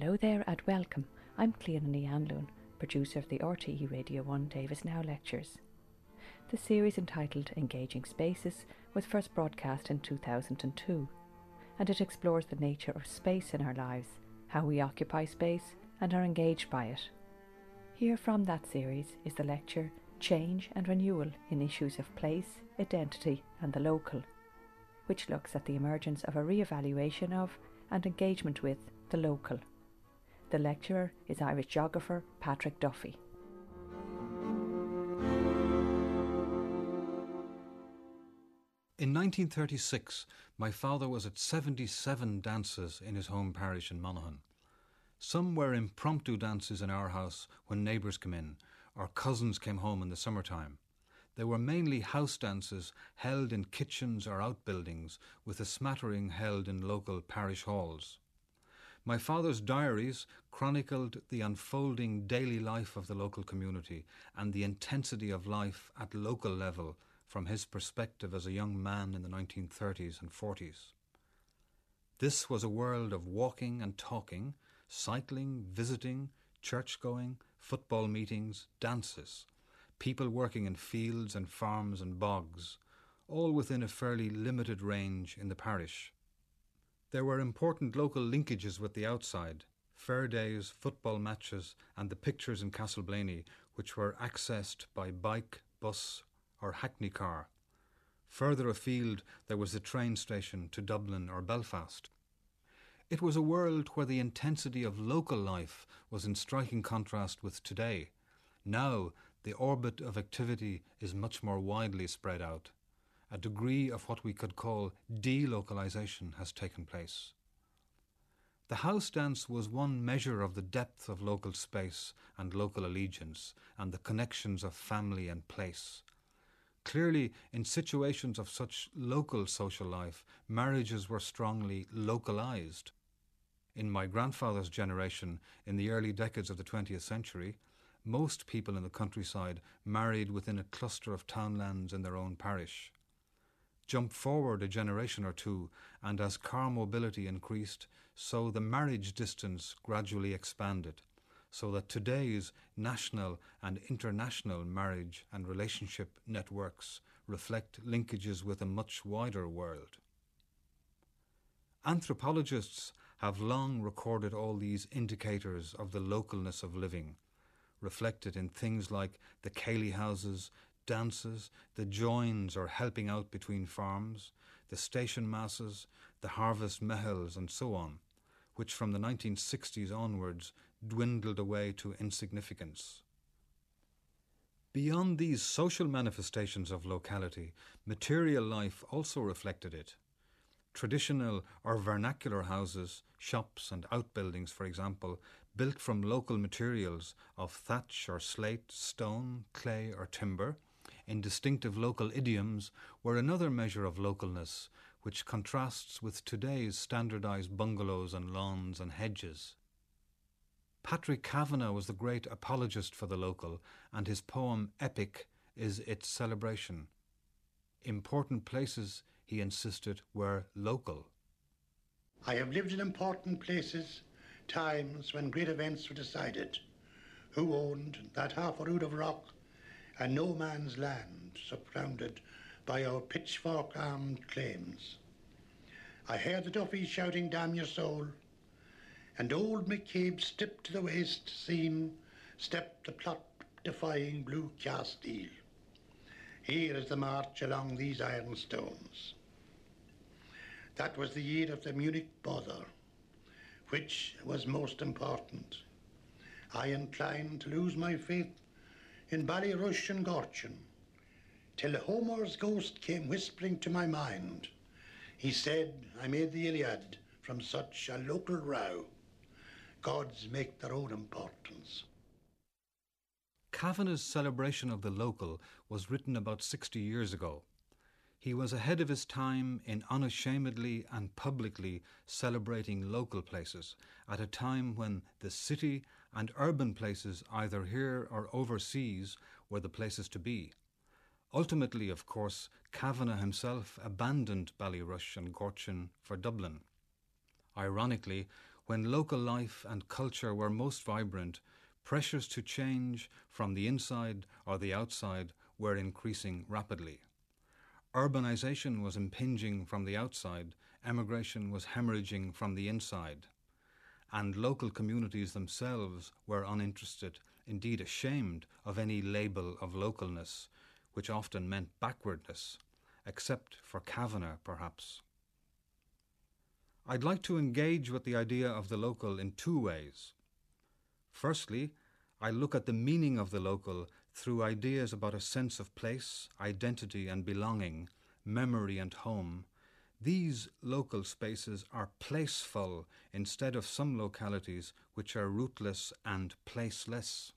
Hello there and welcome. I'm Clíona Ní Anluain, producer of the RTE Radio 1 Davis Now Lectures. The series entitled Engaging Spaces was first broadcast in 2002 and it explores the nature of space in our lives, how we occupy space and are engaged by it. Here from that series is the lecture Change and Renewal in Issues of Place, Identity and the Local, which looks at the emergence of a re-evaluation of and engagement with the local. The lecturer is Irish geographer Patrick Duffy. In 1936, my father was at 77 dances in his home parish in Monaghan. Some were impromptu dances in our house when neighbours came in, or cousins came home in the summertime. They were mainly house dances held in kitchens or outbuildings, with a smattering held in local parish halls. My father's diaries chronicled the unfolding daily life of the local community and the intensity of life at local level from his perspective as a young man in the 1930s and 40s. This was a world of walking and talking, cycling, visiting, church going, football meetings, dances, people working in fields and farms and bogs, all within a fairly limited range in the parish. There were important local linkages with the outside, fair days, football matches, and the pictures in Castleblayney, which were accessed by bike, bus, or hackney car. Further afield, there was the train station to Dublin or Belfast. It was a world where the intensity of local life was in striking contrast with today. Now, the orbit of activity is much more widely spread out. A degree of what we could call delocalization has taken place. The house dance was one measure of the depth of local space and local allegiance and the connections of family and place. Clearly, in situations of such local social life, marriages were strongly localized. In my grandfather's generation, in the early decades of the 20th century, most people in the countryside married within a cluster of townlands in their own parish. Jump forward a generation or two, and as car mobility increased, so the marriage distance gradually expanded, so that today's national and international marriage and relationship networks reflect linkages with a much wider world. Anthropologists have long recorded all these indicators of the localness of living, reflected in things like the ceilidh houses, dances, the joins or helping out between farms, the station masses, the harvest meitheals, and so on, which from the 1960s onwards dwindled away to insignificance. Beyond these social manifestations of locality, material life also reflected it. Traditional or vernacular houses, shops, and outbuildings, for example, built from local materials of thatch or slate, stone, clay, or timber, in distinctive local idioms, were another measure of localness, which contrasts with today's standardized bungalows and lawns and hedges. Patrick Kavanagh was the great apologist for the local, and his poem Epic is its celebration. Important places, he insisted, were local. I have lived in important places, times when great events were decided. Who owned that half a rood of rock and no man's land surrounded by our pitchfork armed claims? I heard the Duffys shouting, Damn your soul, and old McCabe stripped to the waist seam, stepped the plot defying blue Castile. Here is the march along these iron stones. That was the year of the Munich bother, which was most important. I inclined to lose my faith in Ballyrush and Gortin, till Homer's ghost came whispering to my mind. He said I made the Iliad from such a local row. Gods make their own importance. Kavanagh's celebration of the local was written about 60 years ago. He was ahead of his time in unashamedly and publicly celebrating local places at a time when the city and urban places, either here or overseas, were the places to be. Ultimately, of course, Kavanagh himself abandoned Ballyrush and Gortin for Dublin. Ironically, when local life and culture were most vibrant, pressures to change from the inside or the outside were increasing rapidly. Urbanization was impinging from the outside, emigration was hemorrhaging from the inside, and local communities themselves were uninterested, indeed ashamed, of any label of localness, which often meant backwardness, except for Kavanagh, perhaps. I'd like to engage with the idea of the local in two ways. Firstly, I look at the meaning of the local through ideas about a sense of place, identity and belonging, memory and home. These local spaces are placeful instead of some localities which are rootless and placeless.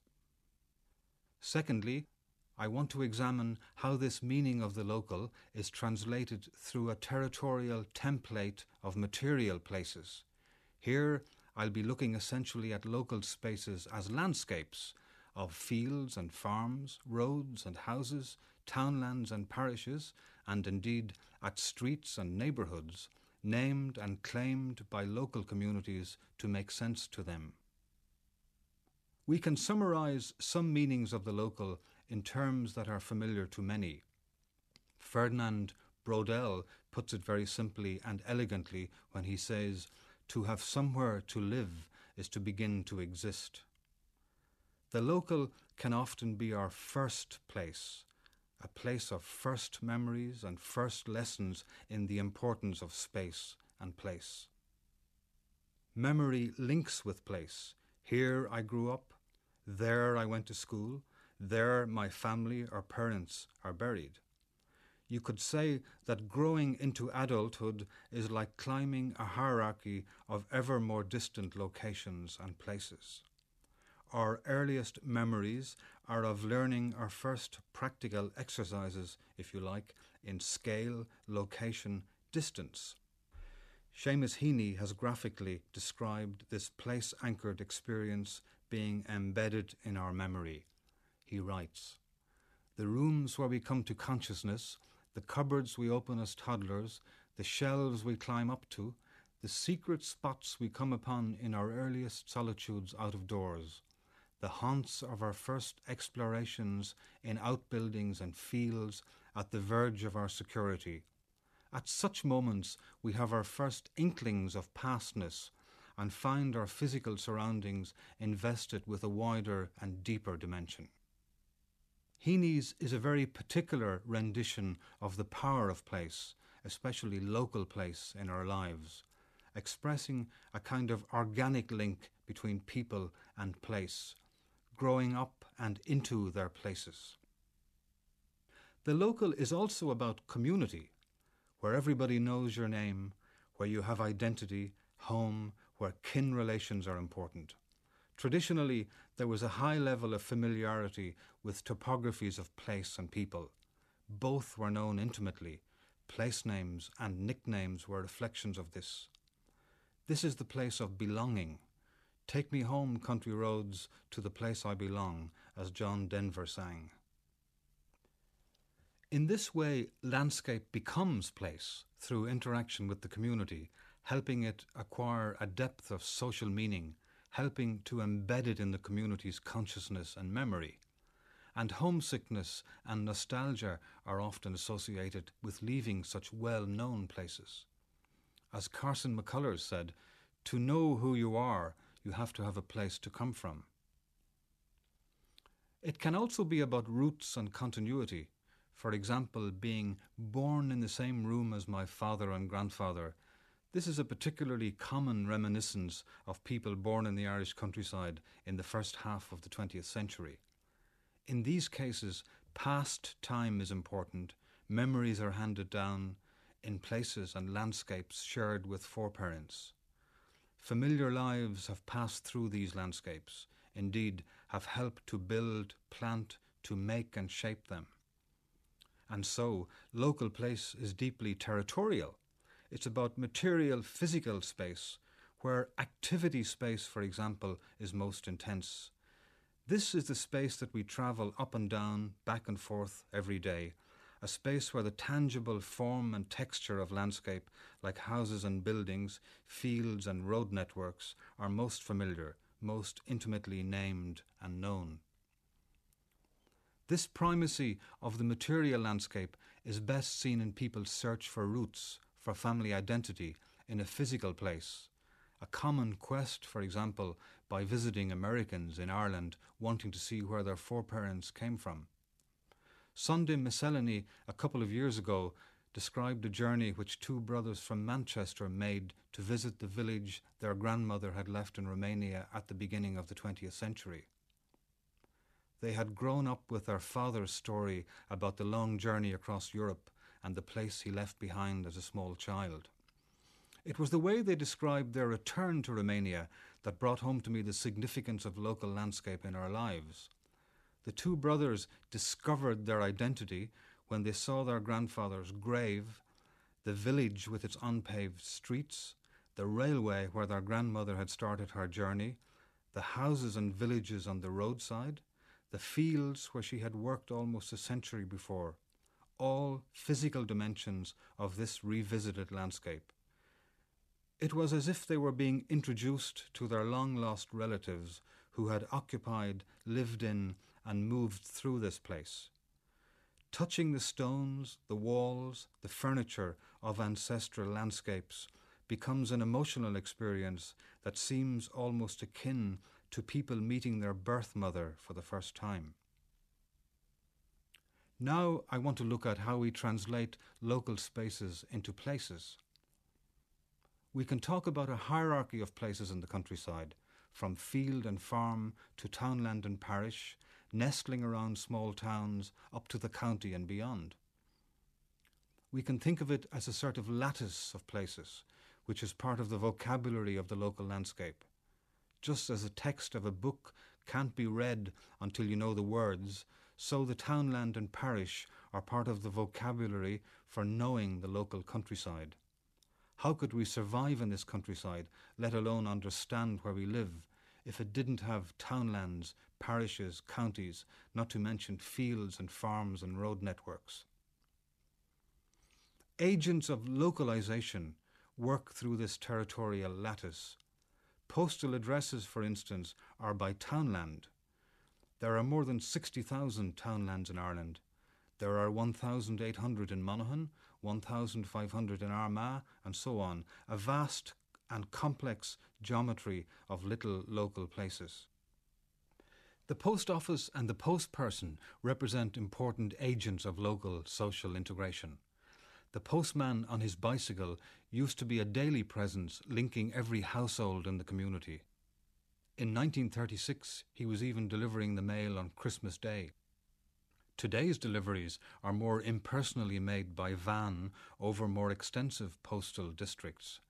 Secondly, I want to examine how this meaning of the local is translated through a territorial template of material places. Here, I'll be looking essentially at local spaces as landscapes of fields and farms, roads and houses, townlands and parishes, and indeed at streets and neighbourhoods, named and claimed by local communities to make sense to them. We can summarise some meanings of the local in terms that are familiar to many. Ferdinand Braudel puts it very simply and elegantly when he says, To have somewhere to live is to begin to exist. The local can often be our first place, a place of first memories and first lessons in the importance of space and place. Memory links with place. Here I grew up, there I went to school, there my family or parents are buried. You could say that growing into adulthood is like climbing a hierarchy of ever more distant locations and places. Our earliest memories are of learning our first practical exercises, if you like, in scale, location, distance. Seamus Heaney has graphically described this place anchored experience being embedded in our memory he writes The rooms where we come to consciousness, the cupboards we open as toddlers, the shelves we climb up to, the secret spots we come upon in our earliest solitudes out of doors, the haunts of our first explorations in outbuildings and fields at the verge of our security. At such moments, we have our first inklings of pastness and find our physical surroundings invested with a wider and deeper dimension. Heaney's is a very particular rendition of the power of place, especially local place in our lives, expressing a kind of organic link between people and place, growing up and into their places. The local is also about community, where everybody knows your name, where you have identity, home, where kin relations are important. Traditionally, there was a high level of familiarity with topographies of place and people. Both were known intimately. Place names and nicknames were reflections of this. This is the place of belonging. Take me home, country roads, to the place I belong, as John Denver sang. In this way, landscape becomes place through interaction with the community, helping it acquire a depth of social meaning helping to embed it in the community's consciousness and memory. And homesickness and nostalgia are often associated with leaving such well known places. As Carson McCullers said, to know who you are, you have to have a place to come from. It can also be about roots and continuity. For example, being born in the same room as my father and grandfather this is a particularly common reminiscence of people born in the Irish countryside in the first half of the 20th century. In these cases, past time is important, memories are handed down in places and landscapes shared with foreparents. Familiar lives have passed through these landscapes, indeed, have helped to build, plant, to make and shape them. And so, local place is deeply territorial it's about material physical space, where activity space, for example, is most intense. This is the space that we travel up and down, back and forth every day, a space where the tangible form and texture of landscape, like houses and buildings, fields and road networks, are most familiar, most intimately named and known. This primacy of the material landscape is best seen in people's search for roots, for family identity, in a physical place. A common quest, for example, by visiting Americans in Ireland wanting to see where their foreparents came from. Sunday Miscellany, a couple of years ago, described a journey which two brothers from Manchester made to visit the village their grandmother had left in Romania at the beginning of the 20th century. They had grown up with their father's story about the long journey across Europe and the place he left behind as a small child. It was the way they described their return to Romania that brought home to me the significance of local landscape in our lives. The two brothers discovered their identity when they saw their grandfather's grave, the village with its unpaved streets, the railway where their grandmother had started her journey, the houses and villages on the roadside, the fields where she had worked almost a century before, all physical dimensions of this revisited landscape. It was as if they were being introduced to their long lost relatives who had occupied, lived in, and moved through this place. Touching the stones, the walls, the furniture of ancestral landscapes becomes an emotional experience that seems almost akin to people meeting their birth mother for the first time. Now I want to look at how we translate local spaces into places. We can talk about a hierarchy of places in the countryside, from field and farm to townland and parish, nestling around small towns up to the county and beyond. We can think of it as a sort of lattice of places, which is part of the vocabulary of the local landscape. Just as a text of a book can't be read until you know the words, so the townland and parish are part of the vocabulary for knowing the local countryside. How could we survive in this countryside, let alone understand where we live, if it didn't have townlands, parishes, counties, not to mention fields and farms and road networks. Agents of localization work through this territorial lattice. Postal addresses, for instance, are by townland. There are more than 60,000 townlands in Ireland. There are 1,800 in Monaghan, 1,500 in Armagh, and so on, a vast and complex geometry of little local places. The post office and the post person represent important agents of local social integration. The postman on his bicycle used to be a daily presence linking every household in the community. In 1936, he was even delivering the mail on Christmas Day. Today's deliveries are more impersonally made by van over more extensive postal districts.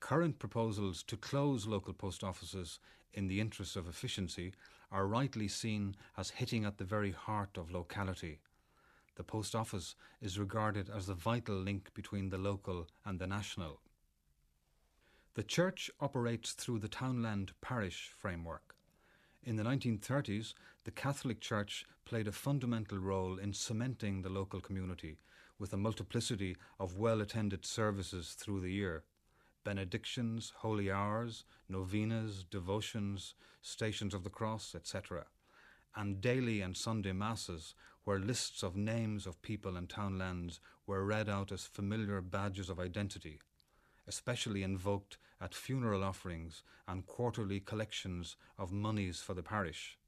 Current proposals to close local post offices in the interests of efficiency are rightly seen as hitting at the very heart of locality. The post office is regarded as the vital link between the local and the national. The church operates through the townland parish framework. In the 1930s, the Catholic Church played a fundamental role in cementing the local community with a multiplicity of well attended services through the year benedictions, holy hours, novenas, devotions, stations of the cross, etc., and daily and Sunday masses, where lists of names of people and townlands were read out as familiar badges of identity, especially invoked at funeral offerings and quarterly collections of monies for the parish.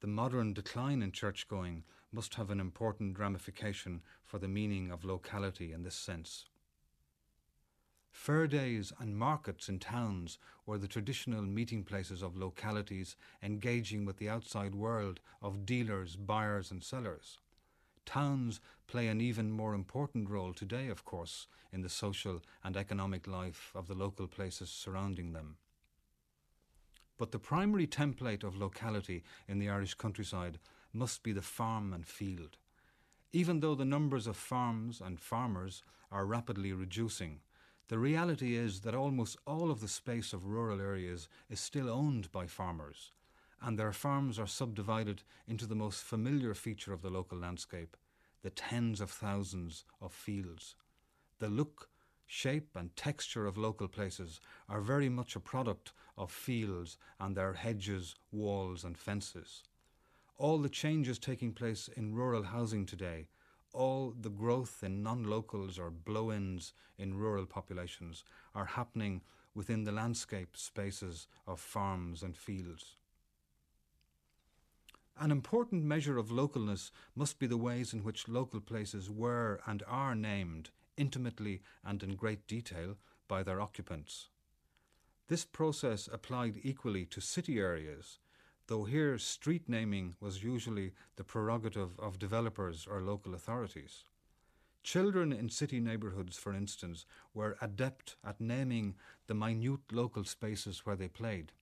The modern decline in church going must have an important ramification for the meaning of locality in this sense. Fair days and markets in towns were the traditional meeting places of localities engaging with the outside world of dealers, buyers, and sellers. Towns play an even more important role today, of course, in the social and economic life of the local places surrounding them. But the primary template of locality in the Irish countryside must be the farm and field. Even though the numbers of farms and farmers are rapidly reducing, the reality is that almost all of the space of rural areas is still owned by farmers, and their farms are subdivided into the most familiar feature of the local landscape the tens of thousands of fields. The look, shape, and texture of local places are very much a product of fields and their hedges, walls, and fences. All the changes taking place in rural housing today, all the growth in non locals or blow ins in rural populations, are happening within the landscape spaces of farms and fields. An important measure of localness must be the ways in which local places were and are named intimately and in great detail by their occupants. This process applied equally to city areas, though here street naming was usually the prerogative of developers or local authorities. Children in city neighbourhoods, for instance, were adept at naming the minute local spaces where they played.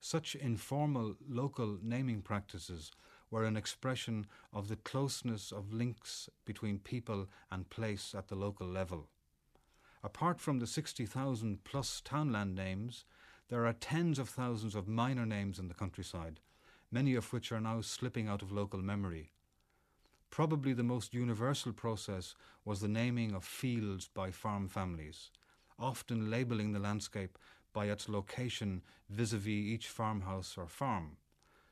Such informal local naming practices were an expression of the closeness of links between people and place at the local level. Apart from the 60,000 plus townland names, there are tens of thousands of minor names in the countryside, many of which are now slipping out of local memory. Probably the most universal process was the naming of fields by farm families, often labelling the landscape by its location vis a vis each farmhouse or farm.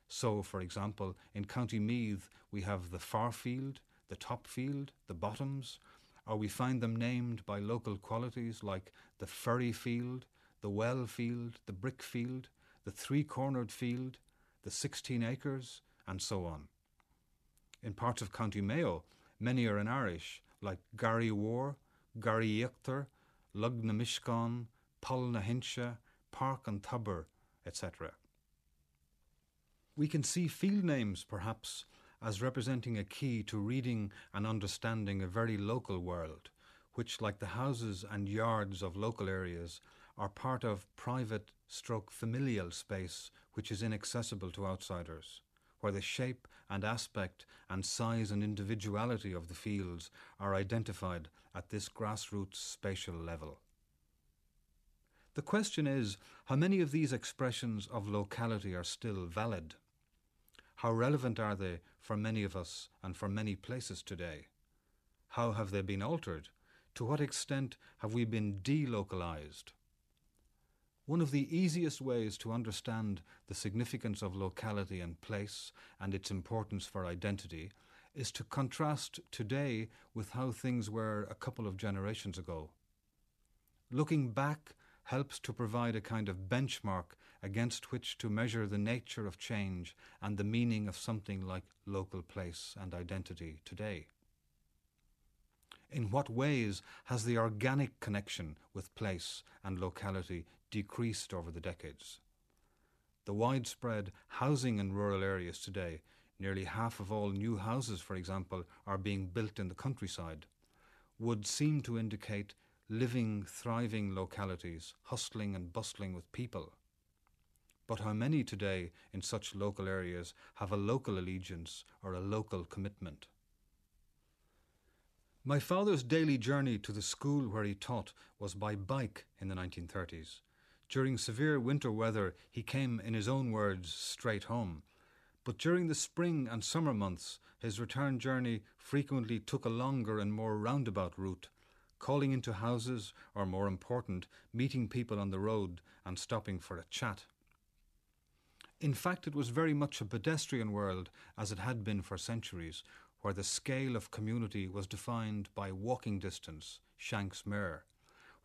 So, for example, in County Meath, we have the far field, the top field, the bottoms, or we find them named by local qualities like the furry field, the well field, the brick field, the three cornered field, the 16 acres, and so on. In parts of County Mayo, many are in Irish, like Gary War, Gary Yechter, Lugna Mishkan, Polna Hinsha, Park and Tubber, etc. We can see field names, perhaps, as representing a key to reading and understanding a very local world, which, like the houses and yards of local areas, are part of private stroke familial space which is inaccessible to outsiders, where the shape and aspect and size and individuality of the fields are identified at this grassroots spatial level. The question is how many of these expressions of locality are still valid? How relevant are they for many of us and for many places today? How have they been altered? To what extent have we been delocalized? One of the easiest ways to understand the significance of locality and place and its importance for identity is to contrast today with how things were a couple of generations ago. Looking back helps to provide a kind of benchmark against which to measure the nature of change and the meaning of something like local place and identity today. In what ways has the organic connection with place and locality decreased over the decades? The widespread housing in rural areas today, nearly half of all new houses, for example, are being built in the countryside, would seem to indicate living, thriving localities, hustling and bustling with people. But how many today in such local areas have a local allegiance or a local commitment? My father's daily journey to the school where he taught was by bike in the 1930s. During severe winter weather, he came, in his own words, straight home. But during the spring and summer months, his return journey frequently took a longer and more roundabout route calling into houses, or more important, meeting people on the road and stopping for a chat. In fact, it was very much a pedestrian world as it had been for centuries, where the scale of community was defined by walking distance, Shanks Mere,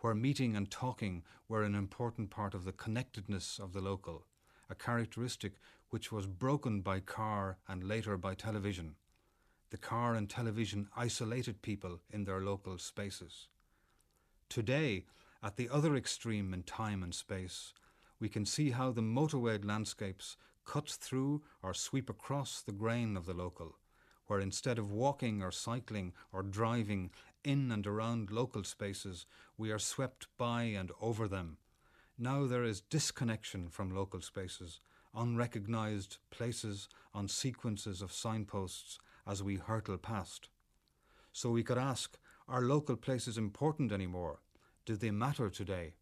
where meeting and talking were an important part of the connectedness of the local, a characteristic which was broken by car and later by television the car and television isolated people in their local spaces. Today, at the other extreme in time and space, we can see how the motorway landscapes cut through or sweep across the grain of the local, where instead of walking or cycling or driving in and around local spaces, we are swept by and over them. Now there is disconnection from local spaces, unrecognized places on sequences of signposts as we hurtle past. So we could ask are local places important anymore? Do they matter today?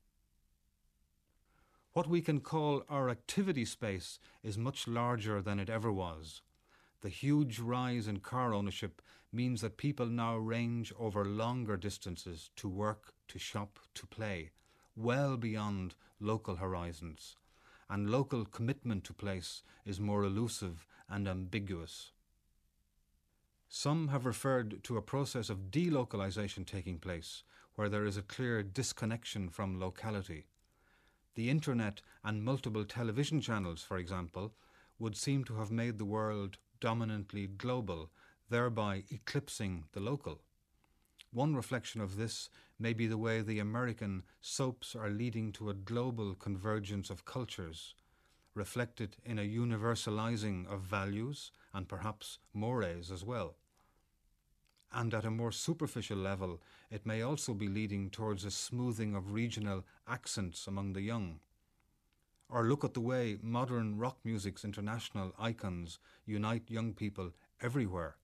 What we can call our activity space is much larger than it ever was. The huge rise in car ownership means that people now range over longer distances to work, to shop, to play, well beyond local horizons, and local commitment to place is more elusive and ambiguous. Some have referred to a process of delocalization taking place, where there is a clear disconnection from locality. The internet and multiple television channels, for example, would seem to have made the world dominantly global, thereby eclipsing the local. One reflection of this may be the way the American soaps are leading to a global convergence of cultures, reflected in a universalizing of values and perhaps mores as well. And at a more superficial level, it may also be leading towards a smoothing of regional accents among the young. Or look at the way modern rock music's international icons unite young people everywhere.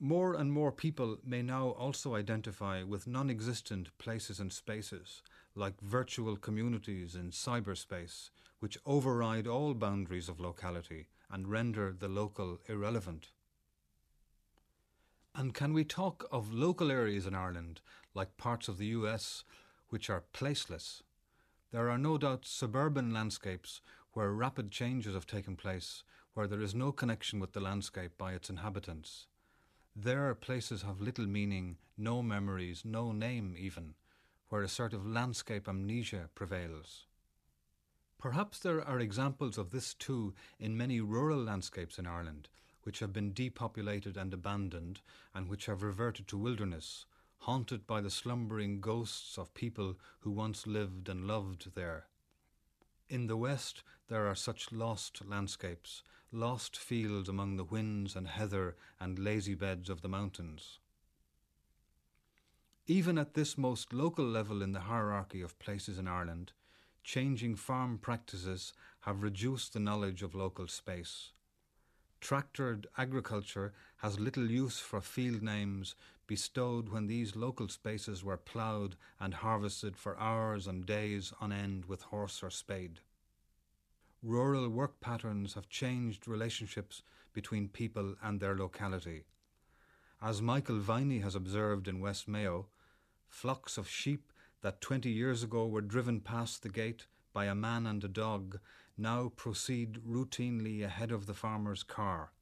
More and more people may now also identify with non existent places and spaces, like virtual communities in cyberspace, which override all boundaries of locality and render the local irrelevant. And can we talk of local areas in Ireland, like parts of the US, which are placeless? There are no doubt suburban landscapes where rapid changes have taken place, where there is no connection with the landscape by its inhabitants. There, places have little meaning, no memories, no name even, where a sort of landscape amnesia prevails. Perhaps there are examples of this too in many rural landscapes in Ireland, which have been depopulated and abandoned, and which have reverted to wilderness, haunted by the slumbering ghosts of people who once lived and loved there. In the west, there are such lost landscapes, lost fields among the whins and heather and lazy beds of the mountains. Even at this most local level in the hierarchy of places in Ireland, changing farm practices have reduced the knowledge of local space. Tractored agriculture has little use for field names bestowed when these local spaces were ploughed and harvested for hours and days on end with horse or spade rural work patterns have changed relationships between people and their locality. As Michael Viney has observed in West Mayo, flocks of sheep that 20 years ago were driven past the gate by a man and a dog now proceed routinely ahead of the farmer's car,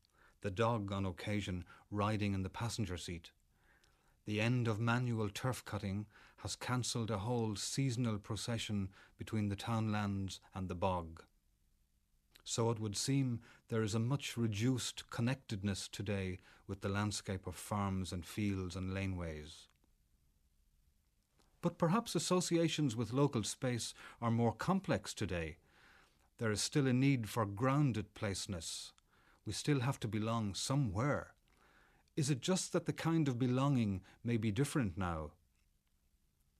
the dog on occasion riding in the passenger seat. The end of manual turf cutting has cancelled a whole seasonal procession between the townlands and the bog so it would seem there is a much reduced connectedness today with the landscape of farms and fields and laneways. But perhaps associations with local space are more complex today. There is still a need for grounded placeness. We still have to belong somewhere. Is it just that the kind of belonging may be different now?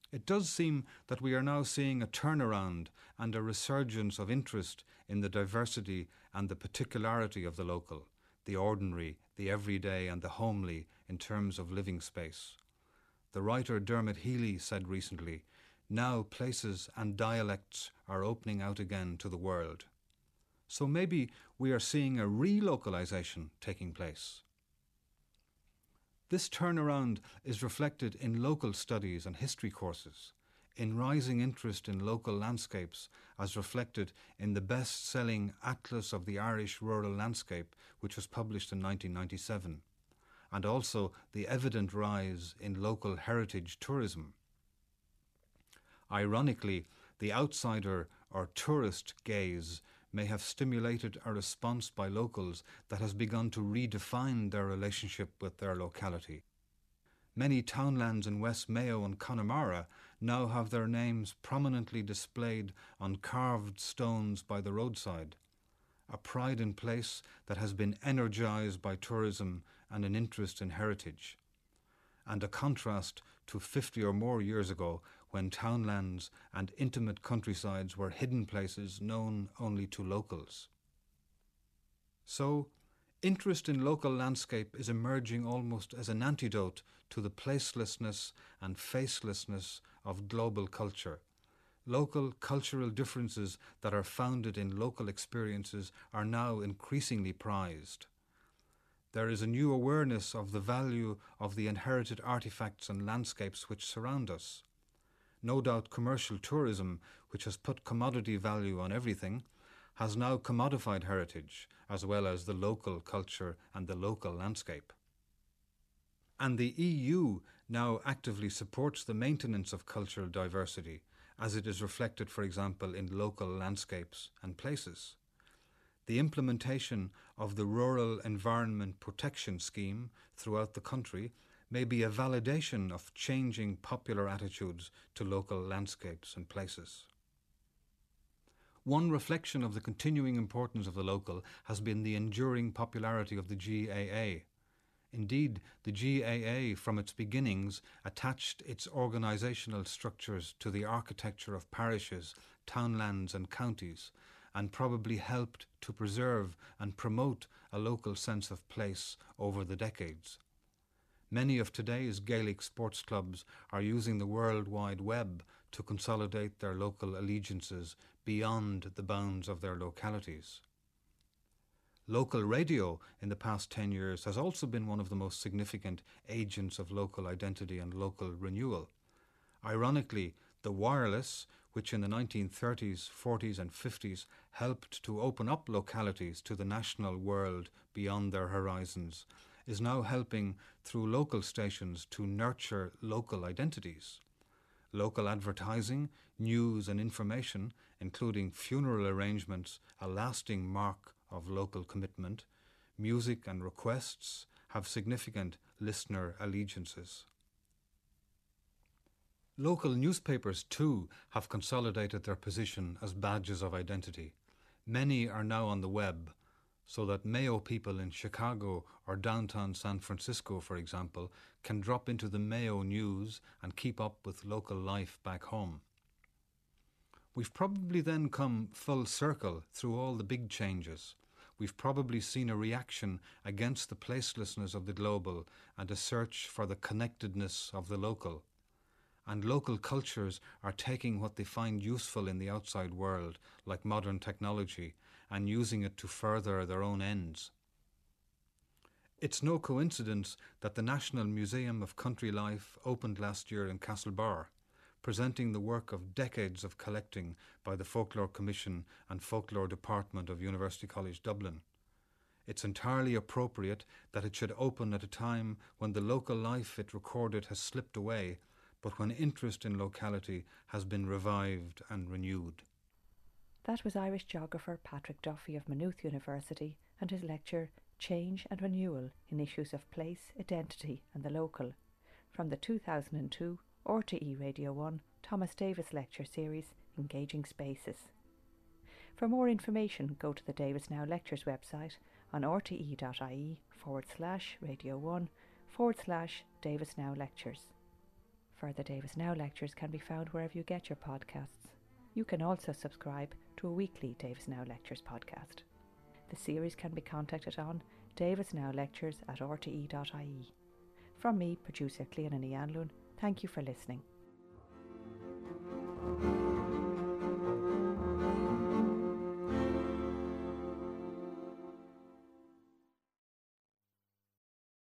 It does seem that we are now seeing a turnaround and a resurgence of interest in the diversity and the particularity of the local, the ordinary, the everyday, and the homely in terms of living space. The writer Dermot Healy said recently, Now places and dialects are opening out again to the world. So maybe we are seeing a relocalization taking place. This turnaround is reflected in local studies and history courses, in rising interest in local landscapes, as reflected in the best selling Atlas of the Irish Rural Landscape, which was published in 1997, and also the evident rise in local heritage tourism. Ironically, the outsider or tourist gaze may have stimulated a response by locals that has begun to redefine their relationship with their locality. Many townlands in West Mayo and Connemara now have their names prominently displayed on carved stones by the roadside, a pride in place that has been energised by tourism and an interest in heritage, and a contrast to 50 or more years ago when townlands and intimate countrysides were hidden places known only to locals. So, interest in local landscape is emerging almost as an antidote to the placelessness and facelessness of global culture. Local cultural differences that are founded in local experiences are now increasingly prized. there is a new awareness of the value of the inherited artifacts and landscapes which surround us. No doubt commercial tourism, which has put commodity value on everything, has now commodified heritage as well as the local culture and the local landscape. And the EU now actively supports the maintenance of cultural diversity, as it is reflected, for example, in local landscapes and places. The implementation of the Rural Environment Protection Scheme throughout the country may be a validation of changing popular attitudes to local landscapes and places. One reflection of the continuing importance of the local has been the enduring popularity of the GAA. Indeed, the GAA, from its beginnings, attached its organisational structures to the architecture of parishes, townlands, and counties, and probably helped to preserve and promote a local sense of place over the decades. Many of today's Gaelic sports clubs are using the World Wide Web to consolidate their local allegiances beyond the bounds of their localities. Local radio in the past 10 years has also been one of the most significant agents of local identity and local renewal. Ironically, the wireless, which in the 1930s, 40s, and 50s helped to open up localities to the national world beyond their horizons, is now helping through local stations to nurture local identities. Local advertising, news, and information, including funeral arrangements, a lasting mark of local commitment, music and requests have significant listener allegiances. Local newspapers, too, have consolidated their position as badges of identity. Many are now on the web, so that Mayo people in Chicago or downtown San Francisco, for example, can drop into the Mayo news and keep up with local life back home. We've probably then come full circle through all the big changes. We've probably seen a reaction against the placelessness of the global and a search for the connectedness of the local. And local cultures are taking what they find useful in the outside world, like modern technology, and using it to further their own ends. It's no coincidence that the National Museum of Country Life opened last year in Castlebar, presenting the work of decades of collecting by the Folklore Commission and Folklore Department of University College Dublin. It's entirely appropriate that it should open at a time when the local life it recorded has slipped away, but when interest in locality has been revived and renewed. That was Irish geographer Patrick Duffy of Maynooth University and his lecture Change and Renewal in Issues of Place, Identity and the Local from the 2002 RTE Radio 1 Thomas Davis Lecture Series Engaging Spaces. For more information, go to the Davis Now Lectures website on rte.ie forward slash radio 1 forward slash Davis Now Lectures. Further Davis Now lectures can be found wherever you get your podcasts. You can also subscribe to a weekly Davis Now Lectures podcast. The series can be contacted on davisnowlectures at rte.ie. From me, producer Clíona Ní Anluain, thank you for listening.